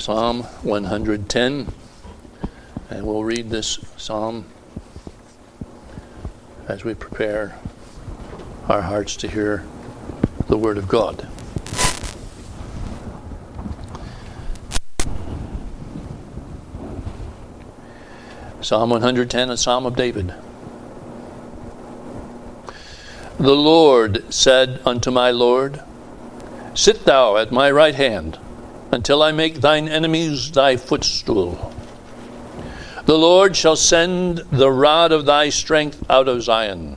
Psalm 110. And we'll read this psalm as we prepare our hearts to hear the Word of God. Psalm 110, a psalm of David. The Lord said unto my Lord, Sit thou at my right hand, until I make thine enemies thy footstool. The Lord shall send the rod of thy strength out of Zion.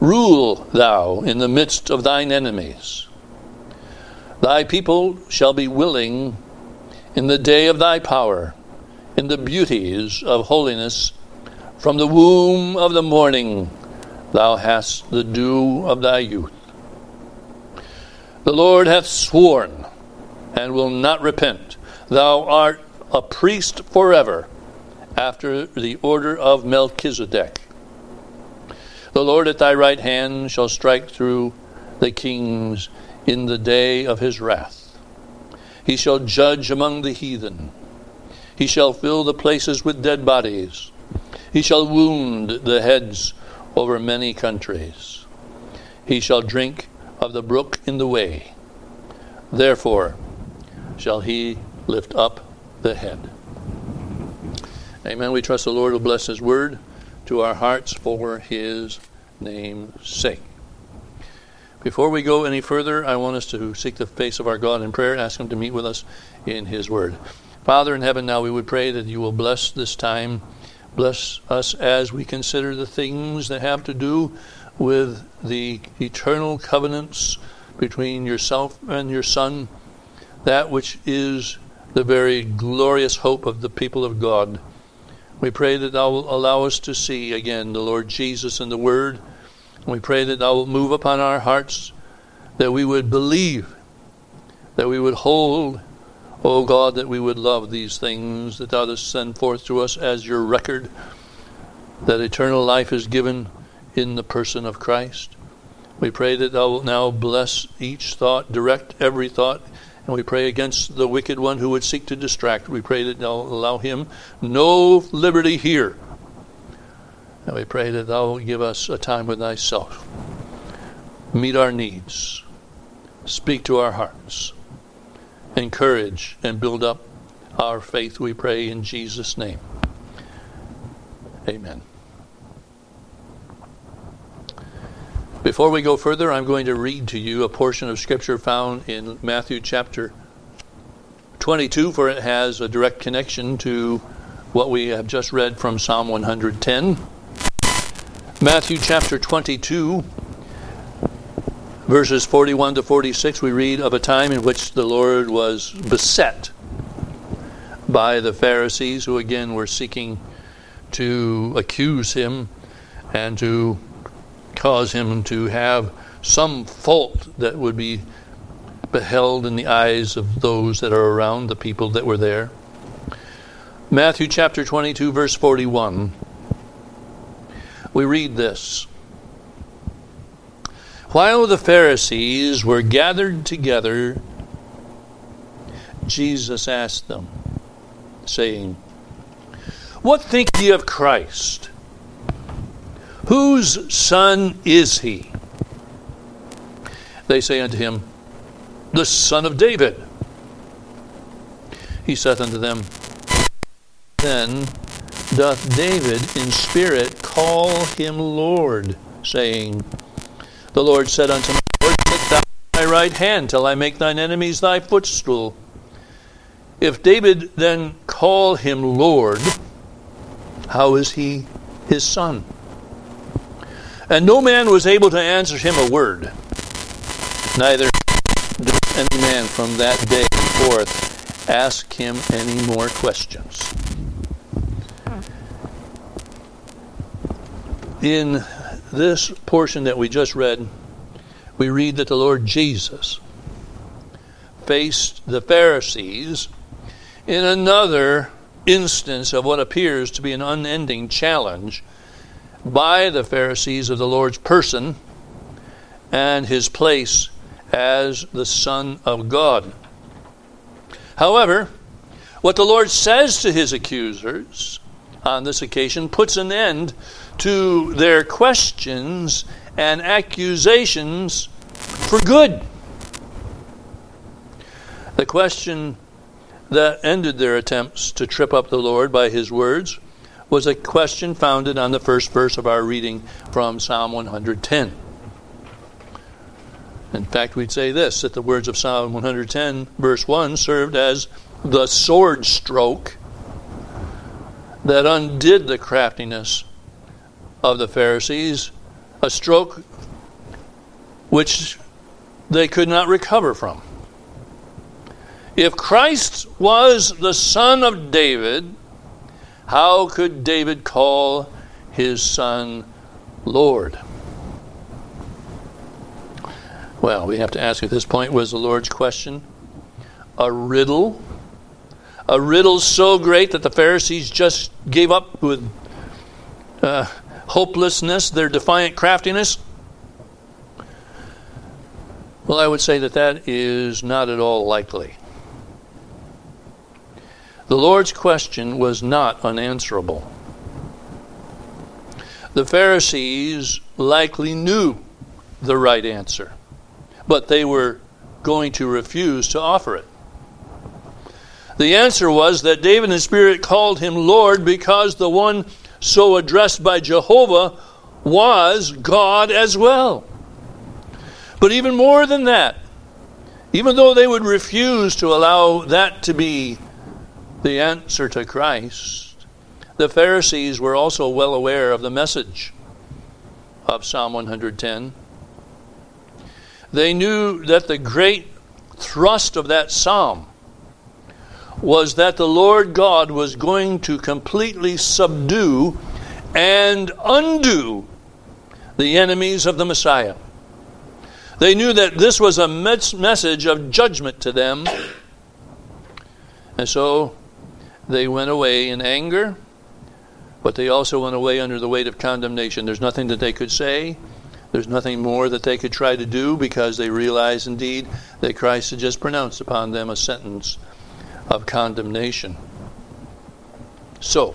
Rule thou in the midst of thine enemies. Thy people shall be willing in the day of thy power, in the beauties of holiness. From the womb of the morning thou hast the dew of thy youth. The Lord hath sworn and will not repent. Thou art a priest forever after the order of Melchizedek. The Lord at thy right hand shall strike through the kings in the day of his wrath. He shall judge among the heathen. He shall fill the places with dead bodies. He shall wound the heads over many countries. He shall drink of the brook in the way. Therefore shall he lift up the head. Amen. We trust the Lord will bless his word to our hearts for his name's sake. Before we go any further, I want us to seek the face of our God in prayer, ask him to meet with us in his word. Father in heaven, now we would pray that you will bless this time. Bless us as we consider the things that have to do with the eternal covenants between yourself and your Son, that which is the very glorious hope of the people of God. We pray that thou will allow us to see again the Lord Jesus and the Word. We pray that thou will move upon our hearts, that we would believe, that we would hold, O God, that we would love these things that thou dost send forth to us as your record, that eternal life is given in the person of Christ. We pray that thou wilt now bless each thought, direct every thought, and we pray against the wicked one who would seek to distract. We pray that thou allow him no liberty here. And we pray that thou give us a time with thyself. Meet our needs. Speak to our hearts. Encourage and build up our faith, we pray in Jesus' name. Amen. Before we go further, I'm going to read to you a portion of Scripture found in Matthew chapter 22, for it has a direct connection to what we have just read from Psalm 110. Matthew chapter 22, verses 41 to 46, we read of a time in which the Lord was beset by the Pharisees, who again were seeking to accuse him and to cause him to have some fault that would be beheld in the eyes of those that are around, the people that were there. Matthew chapter 22, verse 41. We read this. While the Pharisees were gathered together, Jesus asked them, saying, What think ye of Christ? Whose son is he? They say unto him, The son of David. He saith unto them, Then doth David in spirit call him Lord, saying, The Lord said unto me, Lord, Sit thou my right hand till I make thine enemies thy footstool. If David then call him Lord, how is he his son? And no man was able to answer him a word. Neither did any man from that day forth ask him any more questions. In this portion that we just read, we read that the Lord Jesus faced the Pharisees in another instance of what appears to be an unending challenge by the Pharisees of the Lord's person and his place as the Son of God. However, What the Lord says to his accusers on this occasion puts an end to their questions and accusations for good. The question that ended their attempts to trip up the Lord by his words was a question founded on the first verse of our reading from Psalm 110. In fact, we'd say this that the words of Psalm 110, verse 1, served as the sword stroke that undid the craftiness of the Pharisees, a stroke which they could not recover from. If Christ was the son of David, how could David call his son Lord? Well, we have to ask at this point was the Lord's question a riddle? A riddle so great that the Pharisees just gave up with uh, hopelessness, their defiant craftiness? Well, I would say that that is not at all likely. The Lord's question was not unanswerable. The Pharisees likely knew the right answer but they were going to refuse to offer it. The answer was that David in spirit called him Lord because the one so addressed by Jehovah was God as well. But even more than that, even though they would refuse to allow that to be the answer to Christ, the Pharisees were also well aware of the message of Psalm 110 they knew that the great thrust of that psalm was that the Lord God was going to completely subdue and undo the enemies of the Messiah. They knew that this was a message of judgment to them. And so they went away in anger, but they also went away under the weight of condemnation. There's nothing that they could say, there's nothing more that they could try to do because they realized indeed that Christ had just pronounced upon them a sentence of condemnation. So,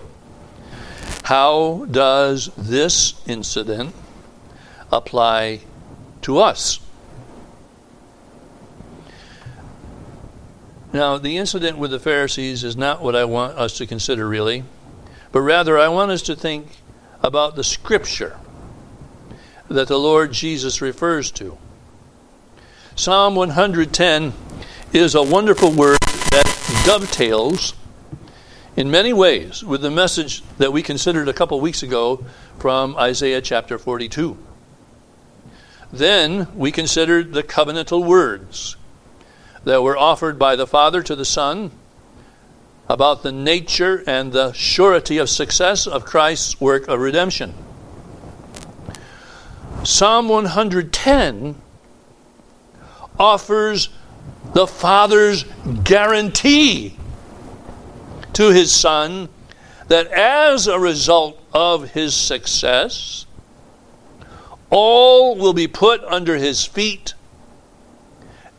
how does this incident apply to us? Now, the incident with the Pharisees is not what I want us to consider really, but rather I want us to think about the Scripture that the Lord Jesus refers to. Psalm 110 is a wonderful word that dovetails in many ways with the message that we considered a couple weeks ago from Isaiah chapter 42. Then we considered the covenantal words that were offered by the Father to the Son about the nature and the surety of success of Christ's work of redemption. Psalm 110 offers the Father's guarantee to his Son that as a result of his success, all will be put under his feet,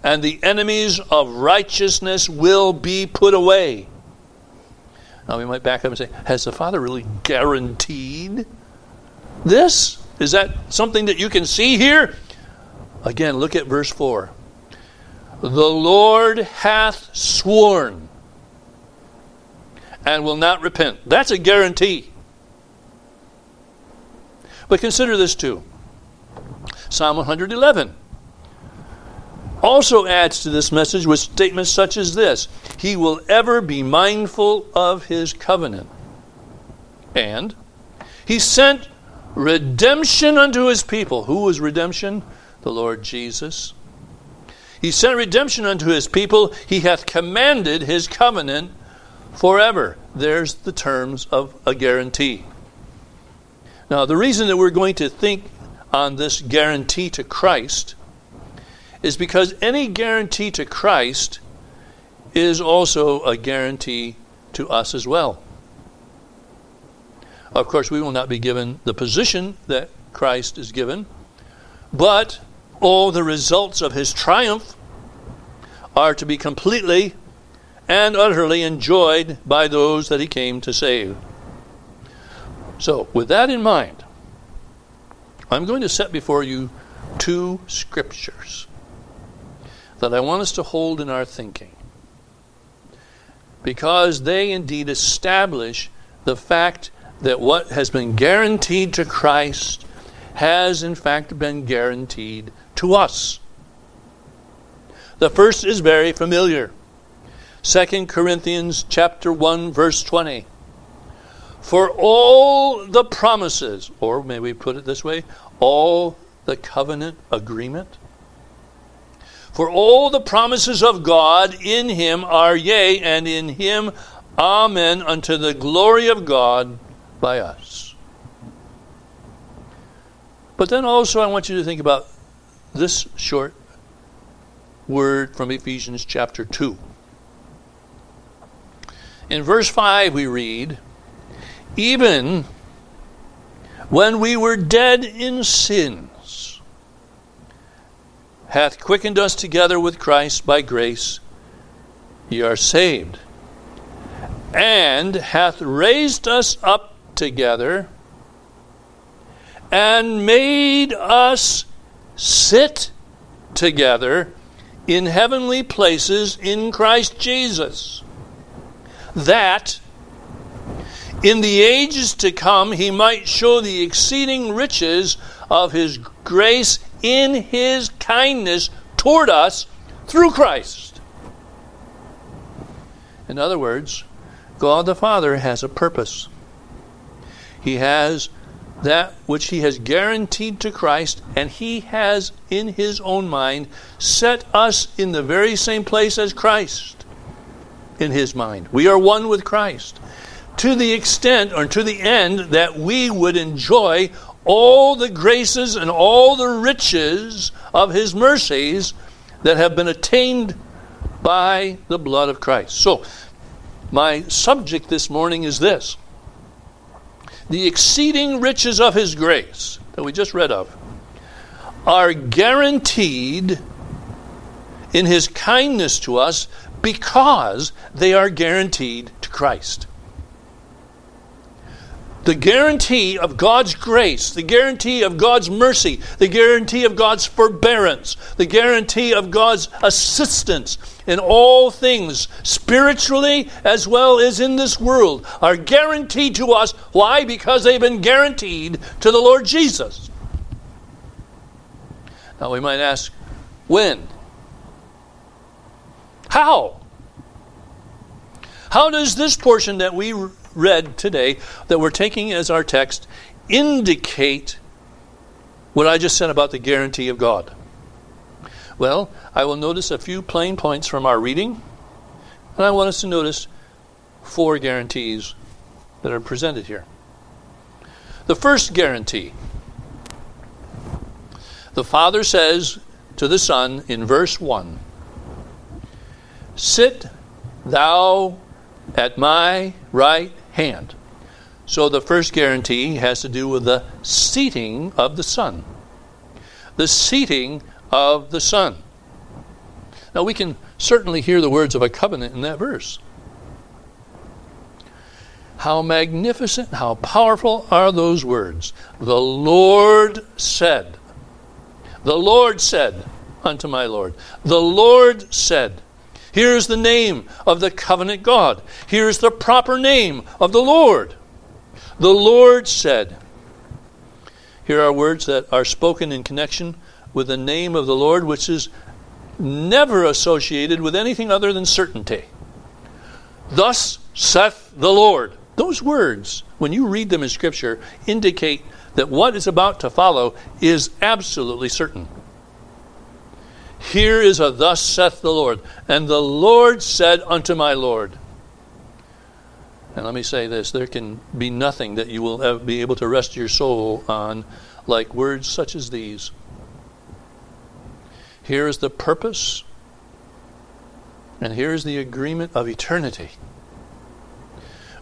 and the enemies of righteousness will be put away. Now we might back up and say, Has the Father really guaranteed this? Is that something that you can see here? Again, look at verse 4. The Lord hath sworn and will not repent. That's a guarantee. But consider this too. Psalm 111 also adds to this message with statements such as this He will ever be mindful of his covenant. And he sent redemption unto his people. Who was redemption? The Lord Jesus. He sent redemption unto his people. He hath commanded his covenant forever. There's the terms of a guarantee. Now, the reason that we're going to think on this guarantee to Christ is because any guarantee to Christ is also a guarantee to us as well. Of course, we will not be given the position that Christ is given, but all the results of his triumph are to be completely and utterly enjoyed by those that he came to save. So, with that in mind, I'm going to set before you two scriptures that I want us to hold in our thinking because they indeed establish the fact that what has been guaranteed to Christ has in fact been guaranteed to us. The first is very familiar. 2 Corinthians chapter 1 verse 20. For all the promises, or may we put it this way, all the covenant agreement. For all the promises of God in him are yea, and in him amen, unto the glory of God by us. But then also, I want you to think about this short word from Ephesians chapter 2. In verse 5, we read, Even when we were dead in sins, hath quickened us together with Christ by grace, ye are saved, and hath raised us up together, and made us sit together in heavenly places in Christ Jesus that in the ages to come he might show the exceeding riches of his grace in his kindness toward us through Christ. In other words, God the Father has a purpose. He has that which he has guaranteed to Christ, and he has in his own mind set us in the very same place as Christ in his mind. We are one with Christ. To the extent or to the end that we would enjoy all the graces and all the riches of his mercies that have been attained by the blood of Christ. So, my subject this morning is this the exceeding riches of his grace that we just read of are guaranteed in his kindness to us because they are guaranteed to Christ. The guarantee of God's grace, the guarantee of God's mercy, the guarantee of God's forbearance, the guarantee of God's assistance in all things, spiritually as well as in this world, are guaranteed to us. Why? Because they've been guaranteed to the Lord Jesus. Now we might ask, when? How? How does this portion that we read today, that we're taking as our text, indicate what I just said about the guarantee of God? Well, I will notice a few plain points from our reading, and I want us to notice four guarantees that are presented here. The first guarantee the Father says to the Son in verse 1 Sit thou at my right hand. So the first guarantee has to do with the seating of the Son. The seating of the Son. Now we can certainly hear the words of a covenant in that verse. How magnificent, how powerful are those words. The Lord said, The Lord said unto my Lord, The Lord said, Here's the name of the covenant God. Here's the proper name of the Lord. The Lord said, Here are words that are spoken in connection with the name of the Lord, which is never associated with anything other than certainty. Thus saith the Lord. Those words, when you read them in Scripture, indicate that what is about to follow is absolutely certain. Here is a thus saith the Lord. And the Lord said unto my Lord. And let me say this there can be nothing that you will be able to rest your soul on like words such as these. Here is the purpose, and here is the agreement of eternity.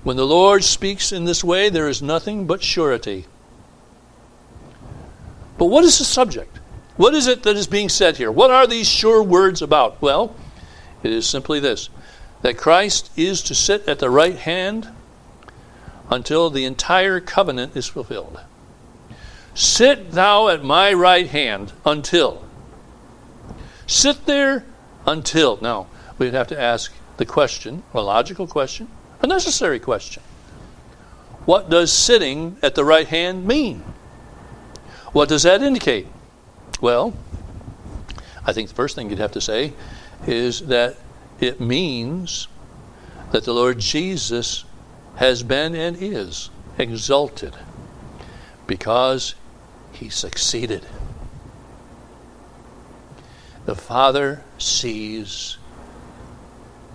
When the Lord speaks in this way, there is nothing but surety. But what is the subject? What is it that is being said here? What are these sure words about? Well, it is simply this that Christ is to sit at the right hand until the entire covenant is fulfilled. Sit thou at my right hand until. Sit there until. Now, we'd have to ask the question, a logical question, a necessary question. What does sitting at the right hand mean? What does that indicate? Well, I think the first thing you'd have to say is that it means that the Lord Jesus has been and is exalted because he succeeded. The Father sees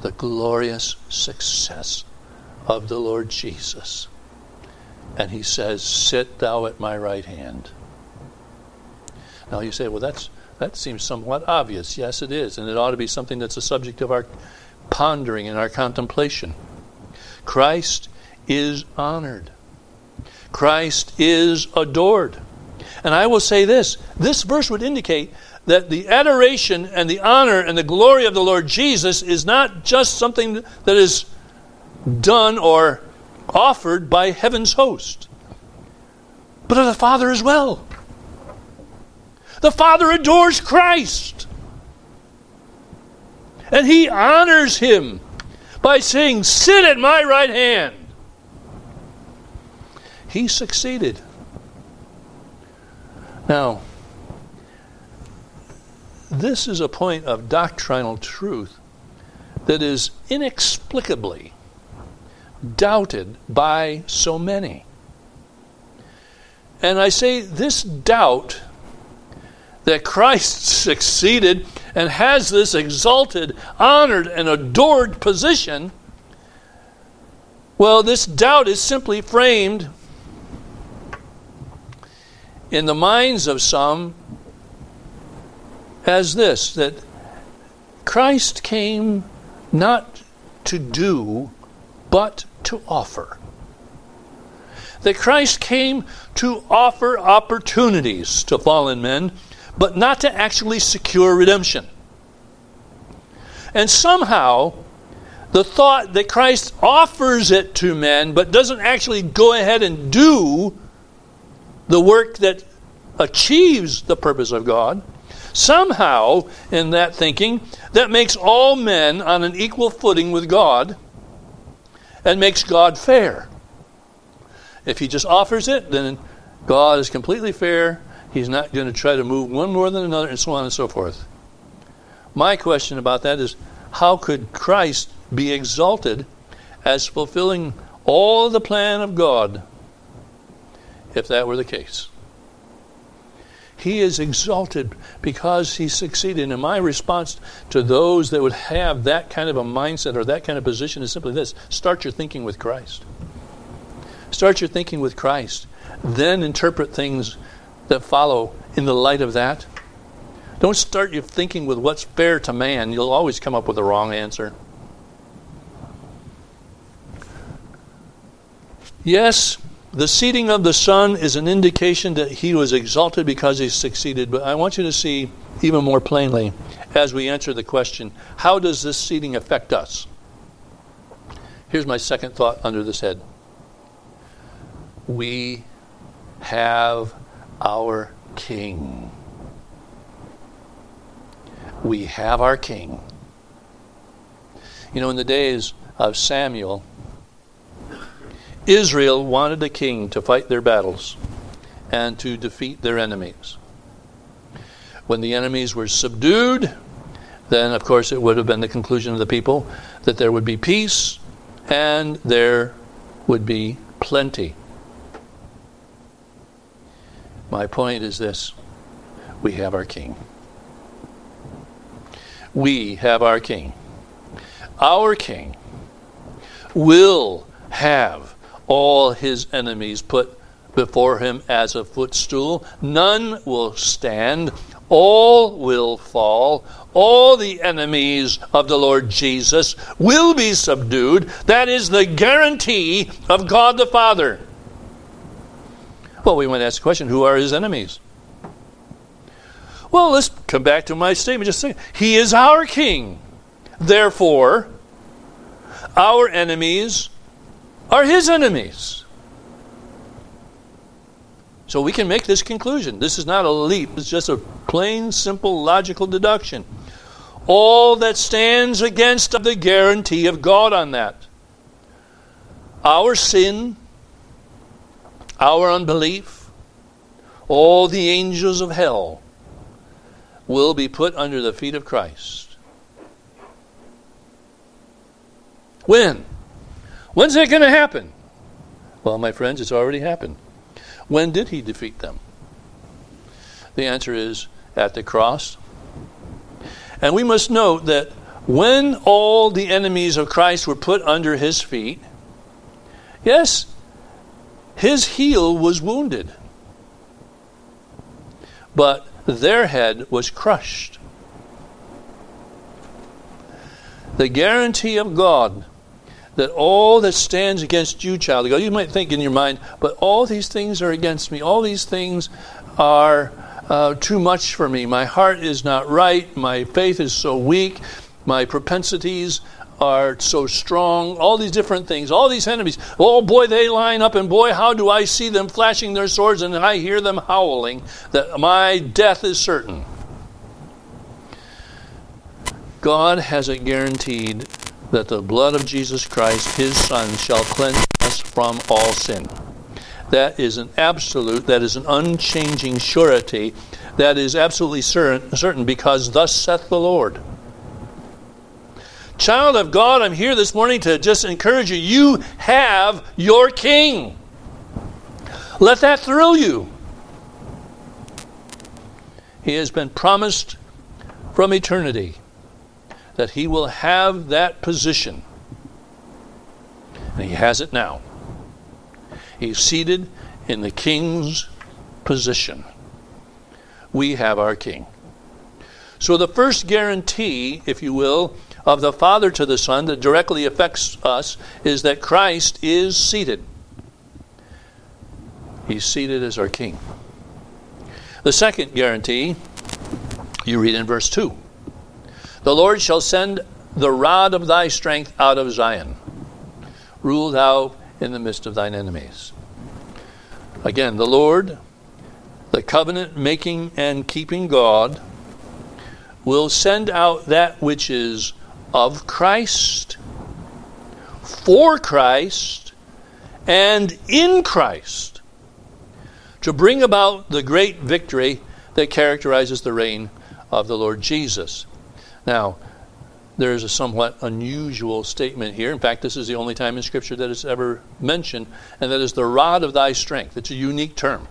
the glorious success of the Lord Jesus. And he says, Sit thou at my right hand. Now you say, well, that's, that seems somewhat obvious. Yes, it is. And it ought to be something that's a subject of our pondering and our contemplation. Christ is honored, Christ is adored. And I will say this this verse would indicate that the adoration and the honor and the glory of the Lord Jesus is not just something that is done or offered by heaven's host, but of the Father as well. The Father adores Christ. And he honors him by saying, Sit at my right hand. He succeeded. Now, this is a point of doctrinal truth that is inexplicably doubted by so many. And I say this doubt that Christ succeeded and has this exalted, honored, and adored position, well, this doubt is simply framed in the minds of some as this that Christ came not to do, but to offer. That Christ came to offer opportunities to fallen men but not to actually secure redemption. And somehow, the thought that Christ offers it to men but doesn't actually go ahead and do the work that achieves the purpose of God, somehow, in that thinking, that makes all men on an equal footing with God and makes God fair. If he just offers it, then God is completely fair He's not going to try to move one more than another, and so on and so forth. My question about that is how could Christ be exalted as fulfilling all the plan of God if that were the case? He is exalted because he succeeded. And my response to those that would have that kind of a mindset or that kind of position is simply this start your thinking with Christ. Start your thinking with Christ. Then interpret things that follow in the light of that. Don't start your thinking with what's fair to man. You'll always come up with the wrong answer. Yes, the seating of the Son is an indication that he was exalted because he succeeded, but I want you to see even more plainly as we answer the question how does this seating affect us? Here's my second thought under this head. We have our King. We have our King. You know, in the days of Samuel, Israel wanted a king to fight their battles and to defeat their enemies. When the enemies were subdued, then of course it would have been the conclusion of the people that there would be peace and there would be plenty. My point is this we have our King. We have our King. Our King will have all his enemies put before him as a footstool. None will stand. All will fall. All the enemies of the Lord Jesus will be subdued. That is the guarantee of God the Father. Well, we want to ask the question who are his enemies? Well, let's come back to my statement. Just say, He is our King. Therefore, our enemies are his enemies. So we can make this conclusion. This is not a leap, it's just a plain, simple, logical deduction. All that stands against the guarantee of God on that. Our sin, our unbelief, all the angels of hell will be put under the feet of Christ. When? When's that going to happen? Well, my friends, it's already happened. When did he defeat them? The answer is at the cross. And we must note that when all the enemies of Christ were put under his feet, yes, his heel was wounded, but their head was crushed. The guarantee of God that all that stands against you, child of God, you might think in your mind, but all these things are against me. All these things are uh, too much for me. My heart is not right. My faith is so weak. My propensities are so strong. All these different things, all these enemies. Oh boy, they line up, and boy, how do I see them flashing their swords, and I hear them howling that my death is certain. God has it guaranteed that the blood of Jesus Christ, his Son, shall cleanse us from all sin. That is an absolute, that is an unchanging surety, that is absolutely certain, certain because thus saith the Lord. Child of God, I'm here this morning to just encourage you. You have your King. Let that thrill you. He has been promised from eternity that he will have that position. And he has it now. He's seated in the king's position. We have our king. So, the first guarantee, if you will, of the Father to the Son that directly affects us is that Christ is seated. He's seated as our king. The second guarantee, you read in verse 2 the Lord shall send the rod of thy strength out of Zion. Rule thou in the midst of thine enemies. Again, the Lord, the covenant making and keeping God, will send out that which is of Christ, for Christ, and in Christ to bring about the great victory that characterizes the reign of the Lord Jesus. Now, there's a somewhat unusual statement here. In fact, this is the only time in Scripture that it's ever mentioned, and that is the rod of thy strength. It's a unique term.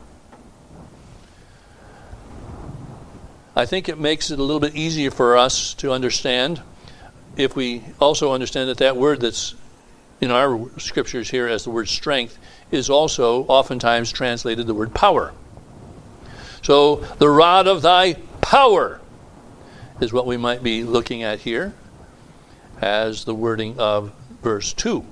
I think it makes it a little bit easier for us to understand if we also understand that that word that's in our scriptures here as the word strength is also oftentimes translated the word power. So, the rod of thy power is what we might be looking at here as the wording of verse 2.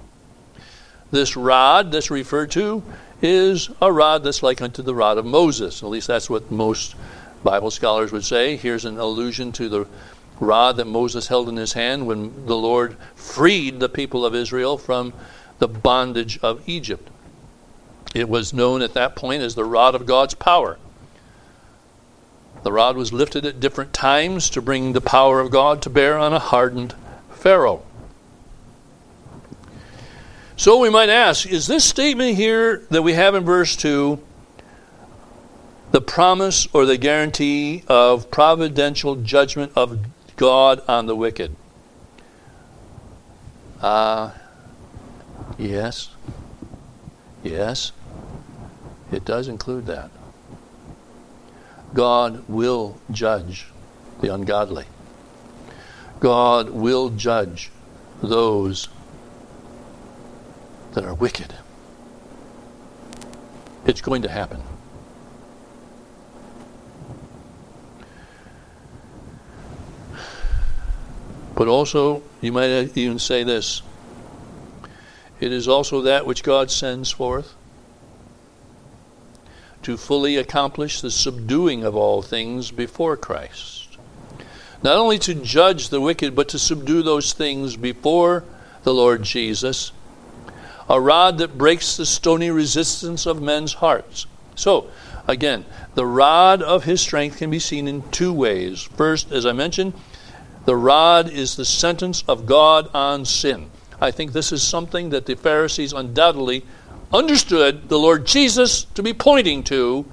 This rod that's referred to is a rod that's like unto the rod of Moses. At least that's what most Bible scholars would say. Here's an allusion to the rod that Moses held in his hand when the Lord freed the people of Israel from the bondage of Egypt. It was known at that point as the rod of God's power. The rod was lifted at different times to bring the power of God to bear on a hardened Pharaoh. So we might ask is this statement here that we have in verse 2 the promise or the guarantee of providential judgment of God on the wicked? Ah, uh, yes. Yes. It does include that. God will judge the ungodly. God will judge those that are wicked. It's going to happen. But also, you might even say this it is also that which God sends forth to fully accomplish the subduing of all things before Christ. Not only to judge the wicked, but to subdue those things before the Lord Jesus, a rod that breaks the stony resistance of men's hearts. So, again, the rod of his strength can be seen in two ways. First, as I mentioned, the rod is the sentence of God on sin. I think this is something that the Pharisees undoubtedly understood the Lord Jesus to be pointing to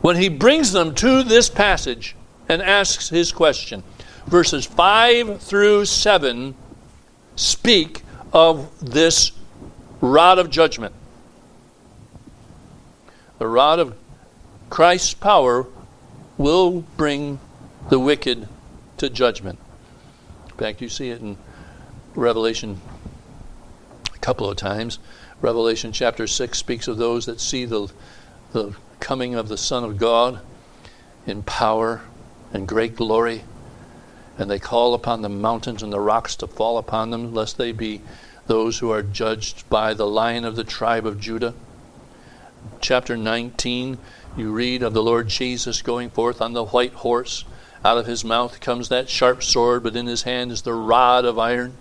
when he brings them to this passage and asks his question. Verses 5 through 7 speak of this rod of judgment. The rod of Christ's power will bring the wicked to judgment. In fact, you see it in Revelation a couple of times. Revelation chapter 6 speaks of those that see the, the coming of the Son of God in power and great glory. And they call upon the mountains and the rocks to fall upon them, lest they be those who are judged by the lion of the tribe of Judah. Chapter 19, you read of the Lord Jesus going forth on the white horse. Out of his mouth comes that sharp sword, but in his hand is the rod of iron.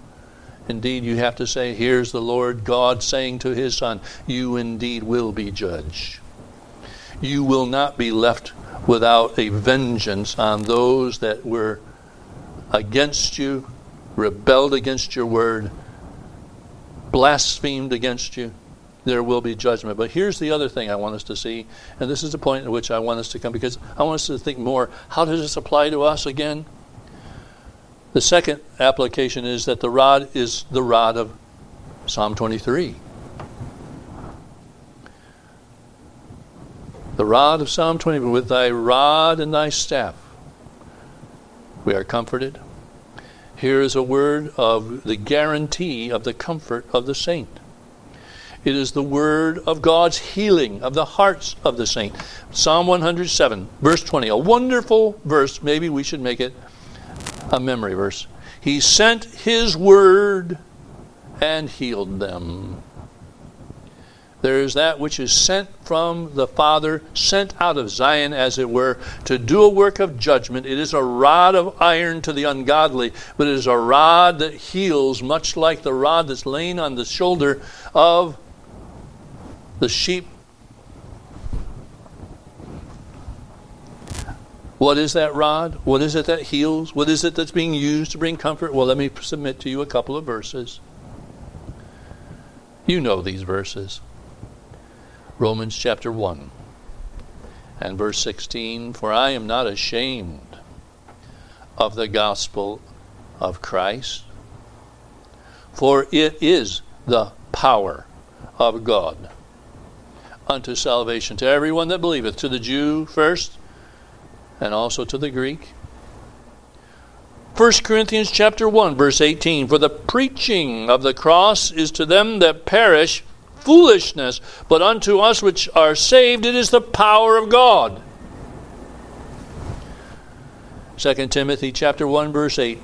Indeed, you have to say, Here's the Lord God saying to his Son, You indeed will be judged. You will not be left without a vengeance on those that were against you, rebelled against your word, blasphemed against you. There will be judgment. But here's the other thing I want us to see, and this is the point at which I want us to come because I want us to think more how does this apply to us again? The second application is that the rod is the rod of Psalm 23. The rod of Psalm 23, with thy rod and thy staff, we are comforted. Here is a word of the guarantee of the comfort of the saint. It is the word of God's healing of the hearts of the saint. Psalm 107, verse 20, a wonderful verse. Maybe we should make it a memory verse. He sent his word and healed them. There is that which is sent from the Father, sent out of Zion, as it were, to do a work of judgment. It is a rod of iron to the ungodly, but it is a rod that heals, much like the rod that's laying on the shoulder of the sheep What is that rod? What is it that heals? What is it that's being used to bring comfort? Well, let me submit to you a couple of verses. You know these verses. Romans chapter 1 and verse 16 For I am not ashamed of the gospel of Christ, for it is the power of God unto salvation to everyone that believeth, to the Jew first and also to the Greek. 1 Corinthians chapter 1 verse 18 for the preaching of the cross is to them that perish foolishness but unto us which are saved it is the power of God. 2 Timothy chapter 1 verse 8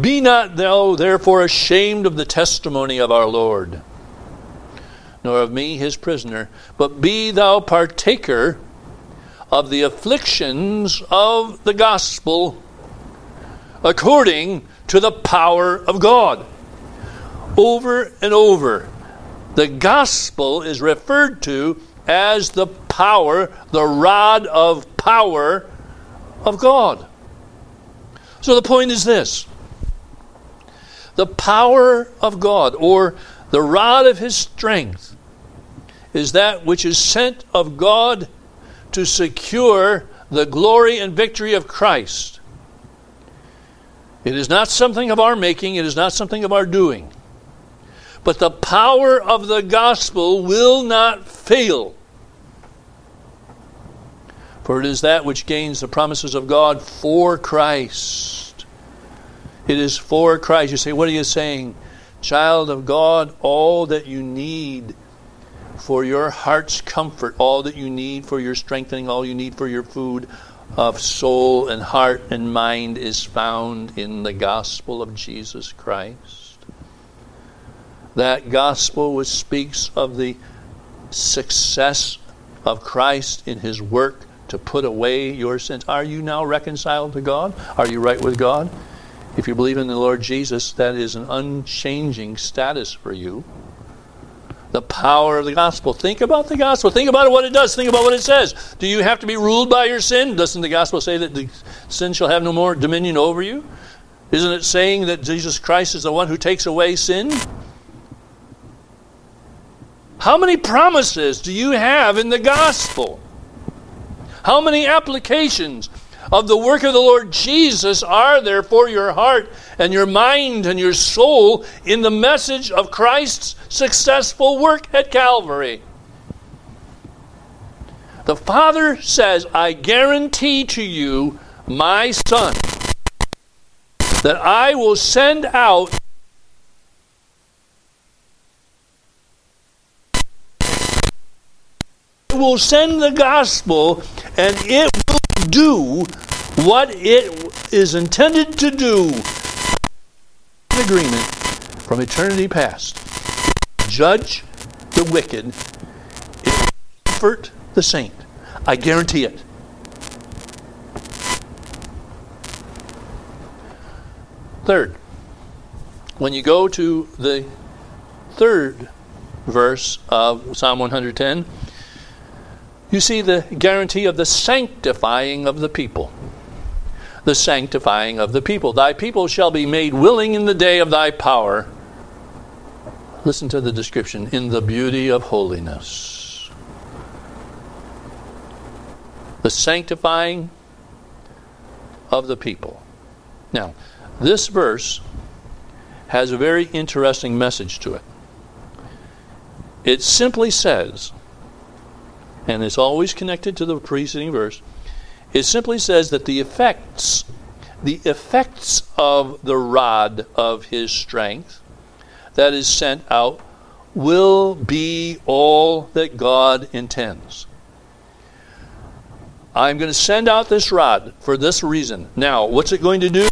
Be not thou therefore ashamed of the testimony of our Lord nor of me his prisoner but be thou partaker of the afflictions of the gospel according to the power of God. Over and over, the gospel is referred to as the power, the rod of power of God. So the point is this the power of God, or the rod of his strength, is that which is sent of God to secure the glory and victory of Christ. It is not something of our making, it is not something of our doing. But the power of the gospel will not fail. For it is that which gains the promises of God for Christ. It is for Christ. You say, what are you saying? Child of God, all that you need for your heart's comfort, all that you need for your strengthening, all you need for your food of soul and heart and mind is found in the gospel of Jesus Christ. That gospel which speaks of the success of Christ in his work to put away your sins. Are you now reconciled to God? Are you right with God? If you believe in the Lord Jesus, that is an unchanging status for you. The power of the gospel. Think about the gospel. Think about what it does. Think about what it says. Do you have to be ruled by your sin? Doesn't the gospel say that the sin shall have no more dominion over you? Isn't it saying that Jesus Christ is the one who takes away sin? How many promises do you have in the gospel? How many applications of the work of the Lord Jesus are there for your heart and your mind and your soul in the message of Christ's successful work at Calvary? The Father says, I guarantee to you, my Son, that I will send out will send the gospel and it will do what it is intended to do in agreement from eternity past. Judge the wicked, comfort the saint. I guarantee it. Third, when you go to the third verse of Psalm 110, you see the guarantee of the sanctifying of the people. The sanctifying of the people. Thy people shall be made willing in the day of thy power. Listen to the description in the beauty of holiness. The sanctifying of the people. Now, this verse has a very interesting message to it. It simply says, and it's always connected to the preceding verse, it simply says that the effects, the effects of the rod of his strength that is sent out will be all that God intends. I'm going to send out this rod for this reason. Now, what's it going to do?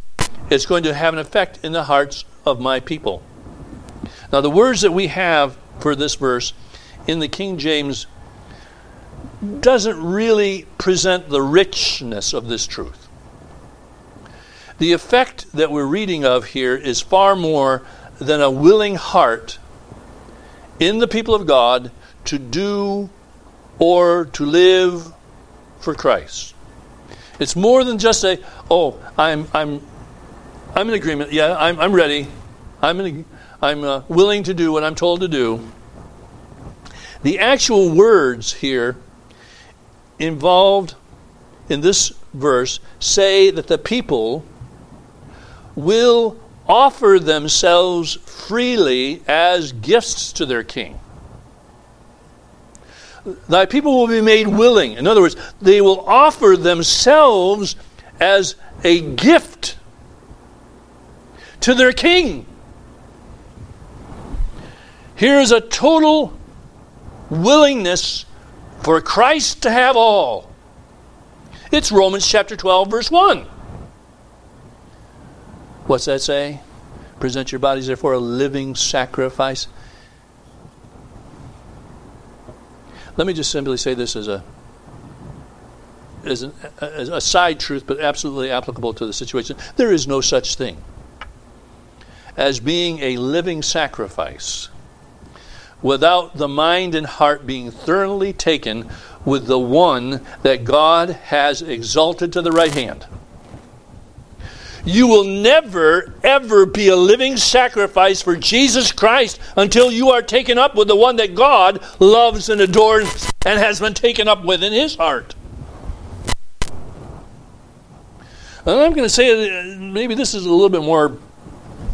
It's going to have an effect in the hearts of my people. Now, the words that we have for this verse in the King James doesn't really present the richness of this truth. The effect that we're reading of here is far more than a willing heart in the people of God to do or to live for Christ. It's more than just a, oh, I'm, I'm, I'm in agreement. Yeah, I'm, I'm ready. I'm, in, I'm uh, willing to do what I'm told to do. The actual words here involved in this verse say that the people will offer themselves freely as gifts to their king. Thy people will be made willing. In other words, they will offer themselves as a gift to their king. Here is a total willingness for Christ to have all. It's Romans chapter 12, verse 1. What's that say? Present your bodies, therefore, a living sacrifice. Let me just simply say this as a as, an, as a side truth, but absolutely applicable to the situation. There is no such thing as being a living sacrifice without the mind and heart being thoroughly taken with the one that God has exalted to the right hand. You will never, ever be a living sacrifice for Jesus Christ until you are taken up with the one that God loves and adores and has been taken up with in his heart. And I'm going to say uh, maybe this is a little bit more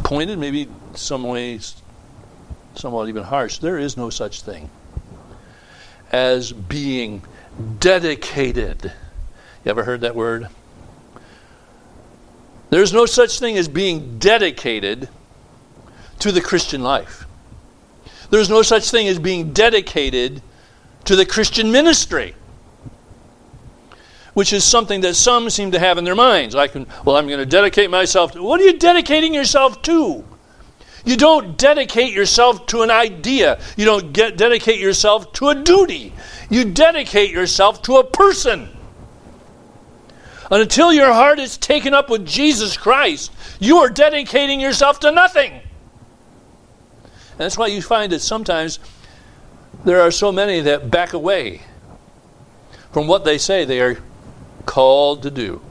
pointed, maybe some ways somewhat even harsh, there is no such thing as being dedicated. You ever heard that word? There's no such thing as being dedicated to the Christian life. There's no such thing as being dedicated to the Christian ministry, which is something that some seem to have in their minds. I can, well, I'm going to dedicate myself to. What are you dedicating yourself to? You don't dedicate yourself to an idea. You don't get, dedicate yourself to a duty. You dedicate yourself to a person. And until your heart is taken up with Jesus Christ, you are dedicating yourself to nothing. And that's why you find that sometimes there are so many that back away from what they say they are called to do.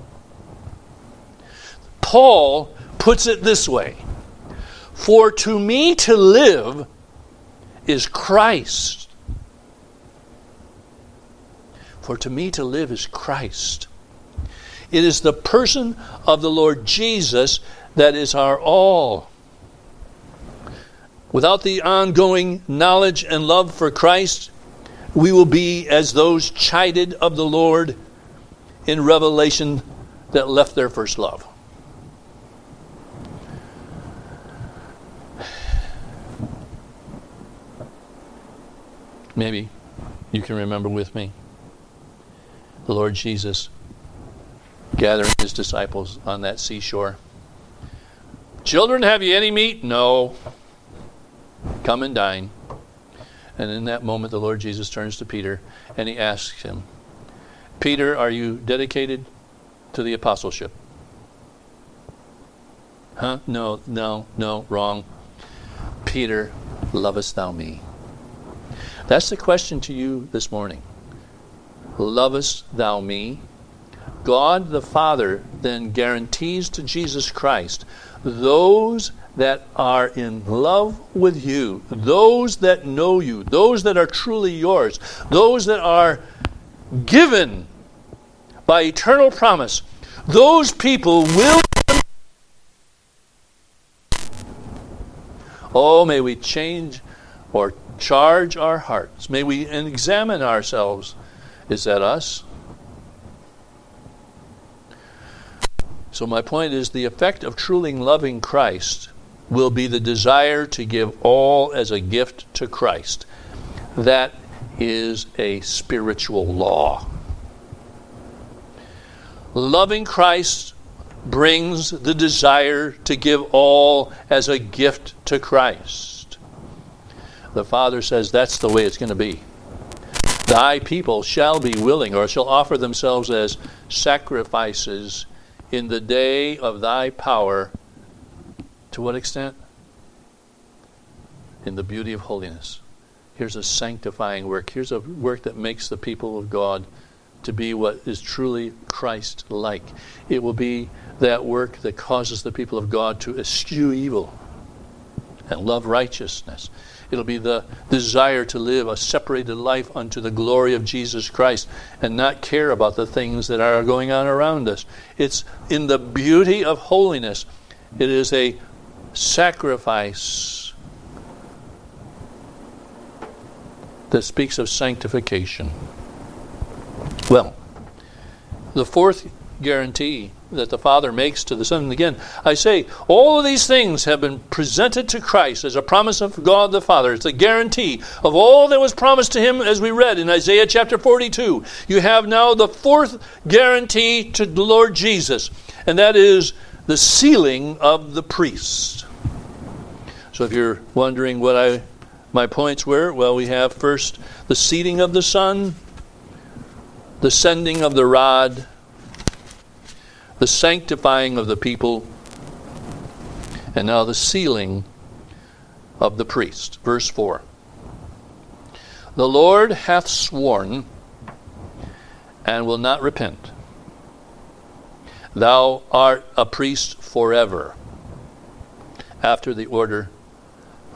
Paul puts it this way For to me to live is Christ. For to me to live is Christ. It is the person of the Lord Jesus that is our all. Without the ongoing knowledge and love for Christ, we will be as those chided of the Lord in Revelation that left their first love. Maybe you can remember with me the Lord Jesus gathering his disciples on that seashore. Children, have you any meat? No. Come and dine. And in that moment, the Lord Jesus turns to Peter and he asks him, Peter, are you dedicated to the apostleship? Huh? No, no, no, wrong. Peter, lovest thou me? That's the question to you this morning. Lovest thou me? God the Father then guarantees to Jesus Christ those that are in love with you, those that know you, those that are truly yours, those that are given by eternal promise, those people will. Oh, may we change or charge our hearts. May we examine ourselves. Is that us? So, my point is the effect of truly loving Christ will be the desire to give all as a gift to Christ. That is a spiritual law. Loving Christ brings the desire to give all as a gift to Christ. The Father says that's the way it's going to be. Thy people shall be willing or shall offer themselves as sacrifices in the day of thy power. To what extent? In the beauty of holiness. Here's a sanctifying work. Here's a work that makes the people of God to be what is truly Christ like. It will be that work that causes the people of God to eschew evil and love righteousness. It'll be the desire to live a separated life unto the glory of Jesus Christ and not care about the things that are going on around us. It's in the beauty of holiness. It is a sacrifice that speaks of sanctification. Well, the fourth guarantee that the Father makes to the Son. And again, I say, all of these things have been presented to Christ as a promise of God the Father. It's a guarantee of all that was promised to him as we read in Isaiah chapter 42. You have now the fourth guarantee to the Lord Jesus, and that is the sealing of the priest. So if you're wondering what I my points were, well, we have first the seating of the Son, the sending of the rod, the sanctifying of the people, and now the sealing of the priest. Verse 4 The Lord hath sworn and will not repent. Thou art a priest forever, after the order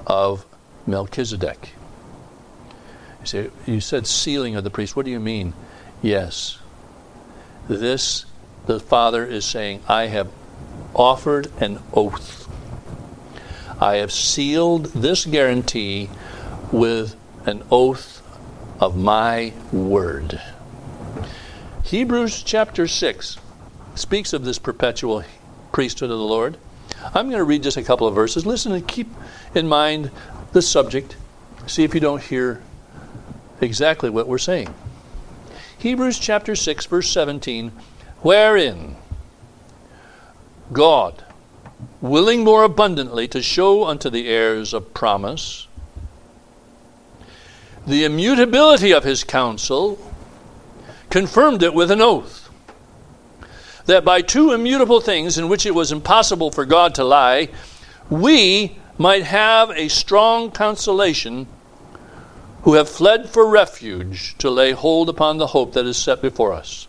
of Melchizedek. You say, you said sealing of the priest. What do you mean? Yes. This the Father is saying, I have offered an oath. I have sealed this guarantee with an oath of my word. Hebrews chapter 6 speaks of this perpetual priesthood of the Lord. I'm going to read just a couple of verses. Listen and keep in mind the subject. See if you don't hear exactly what we're saying. Hebrews chapter 6, verse 17 wherein God, willing more abundantly to show unto the heirs of promise the immutability of his counsel, confirmed it with an oath, that by two immutable things in which it was impossible for God to lie, we might have a strong consolation who have fled for refuge to lay hold upon the hope that is set before us,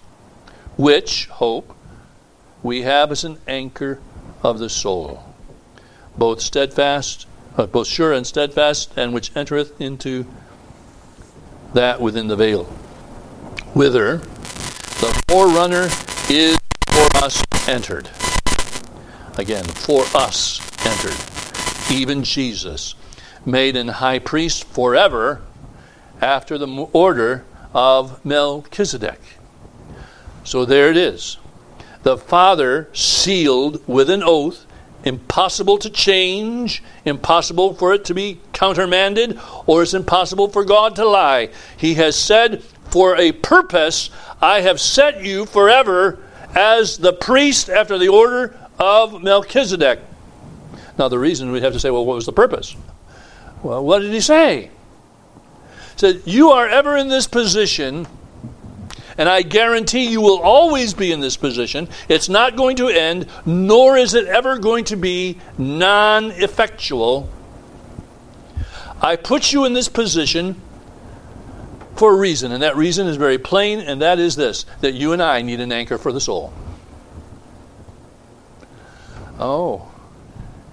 which hope we have as an anchor of the soul, both steadfast, uh, both sure and steadfast, and which entereth into that within the veil, whither the forerunner is for us entered. Again, for us entered. Even Jesus, made an high priest forever after the order of Melchizedek. So there it is. The Father sealed with an oath, impossible to change, impossible for it to be countermanded, or it's impossible for God to lie. He has said, For a purpose I have set you forever as the priest after the order of Melchizedek. Now, the reason we have to say, well, what was the purpose? Well, what did he say? He said, You are ever in this position, and I guarantee you will always be in this position. It's not going to end, nor is it ever going to be non effectual. I put you in this position for a reason, and that reason is very plain, and that is this that you and I need an anchor for the soul. Oh,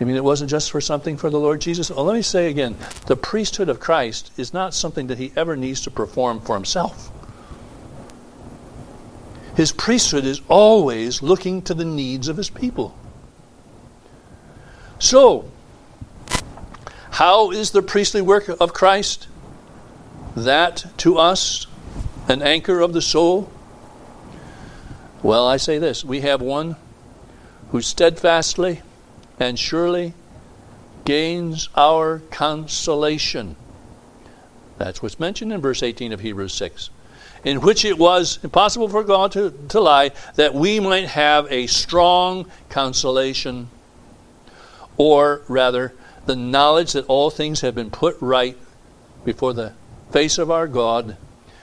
I mean, it wasn't just for something for the Lord Jesus. Well, let me say again the priesthood of Christ is not something that he ever needs to perform for himself. His priesthood is always looking to the needs of his people. So, how is the priestly work of Christ that to us an anchor of the soul? Well, I say this we have one who steadfastly and surely gains our consolation. That's what's mentioned in verse 18 of Hebrews 6. In which it was impossible for God to, to lie, that we might have a strong consolation, or rather, the knowledge that all things have been put right before the face of our God.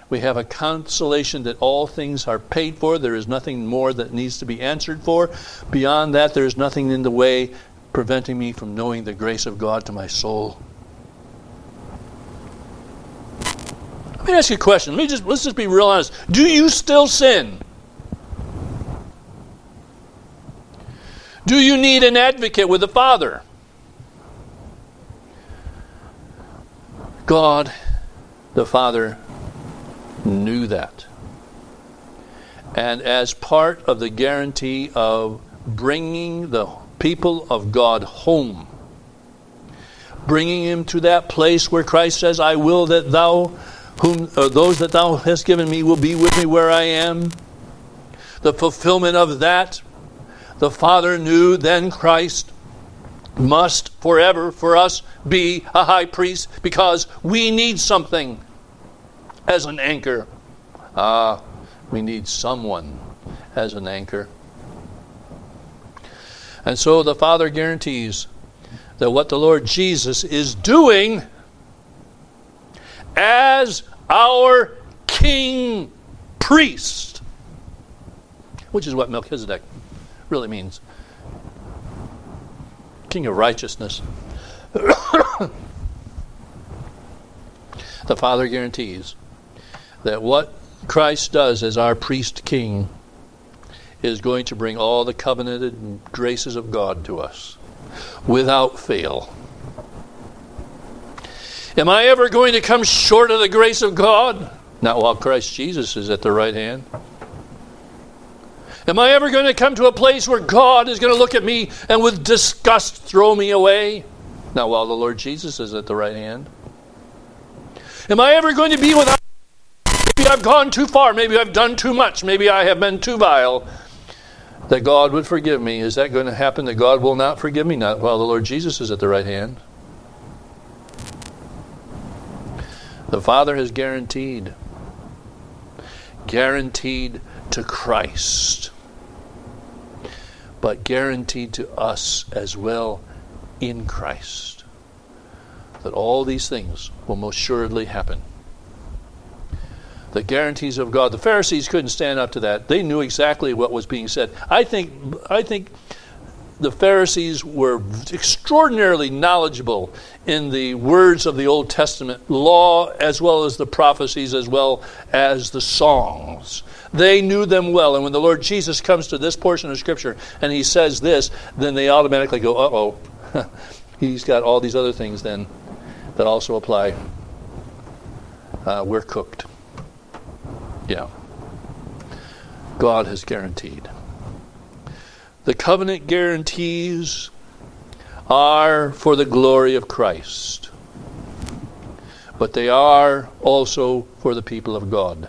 We have a consolation that all things are paid for. There is nothing more that needs to be answered for. Beyond that, there is nothing in the way preventing me from knowing the grace of God to my soul. Let me ask you a question. Let me just let's just be real honest. Do you still sin? Do you need an advocate with the Father? God, the Father, knew that. And as part of the guarantee of bringing the people of God home, bringing him to that place where Christ says, I will that thou, whom, or those that thou hast given me, will be with me where I am. The fulfillment of that, the Father knew then Christ must forever for us be a high priest because we need something as an anchor. Ah, we need someone as an anchor. And so the Father guarantees that what the Lord Jesus is doing as our king priest, which is what Melchizedek really means king of righteousness. the Father guarantees that what Christ does as our priest king is going to bring all the covenanted graces of God to us without fail. Am I ever going to come short of the grace of God? Not while Christ Jesus is at the right hand. Am I ever going to come to a place where God is going to look at me and with disgust throw me away? Not while the Lord Jesus is at the right hand. Am I ever going to be without? Maybe I've gone too far. Maybe I've done too much. Maybe I have been too vile. That God would forgive me. Is that going to happen that God will not forgive me? Not while the Lord Jesus is at the right hand. The Father has guaranteed, guaranteed to Christ but guaranteed to us as well in Christ that all these things will most assuredly happen. the guarantees of God. The Pharisees couldn't stand up to that. They knew exactly what was being said. I think, I think the Pharisees were extraordinarily knowledgeable in the words of the Old Testament law, as well as the prophecies, as well as the songs. They knew them well. And when the Lord Jesus comes to this portion of Scripture and he says this, then they automatically go, uh oh, he's got all these other things then that also apply. Uh, we're cooked. Yeah. God has guaranteed. The covenant guarantees are for the glory of Christ, but they are also for the people of God.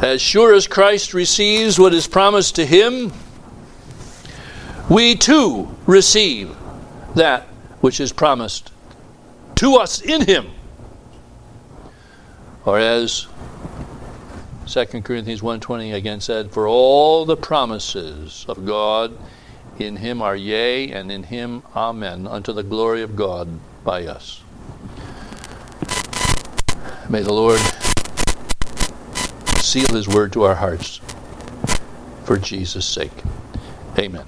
As sure as Christ receives what is promised to him, we too receive that which is promised to us in him. Or as 2 Corinthians 1:20 again said, "For all the promises of God in him are yea, and in him amen, unto the glory of God by us." May the Lord seal his word to our hearts for Jesus' sake. Amen.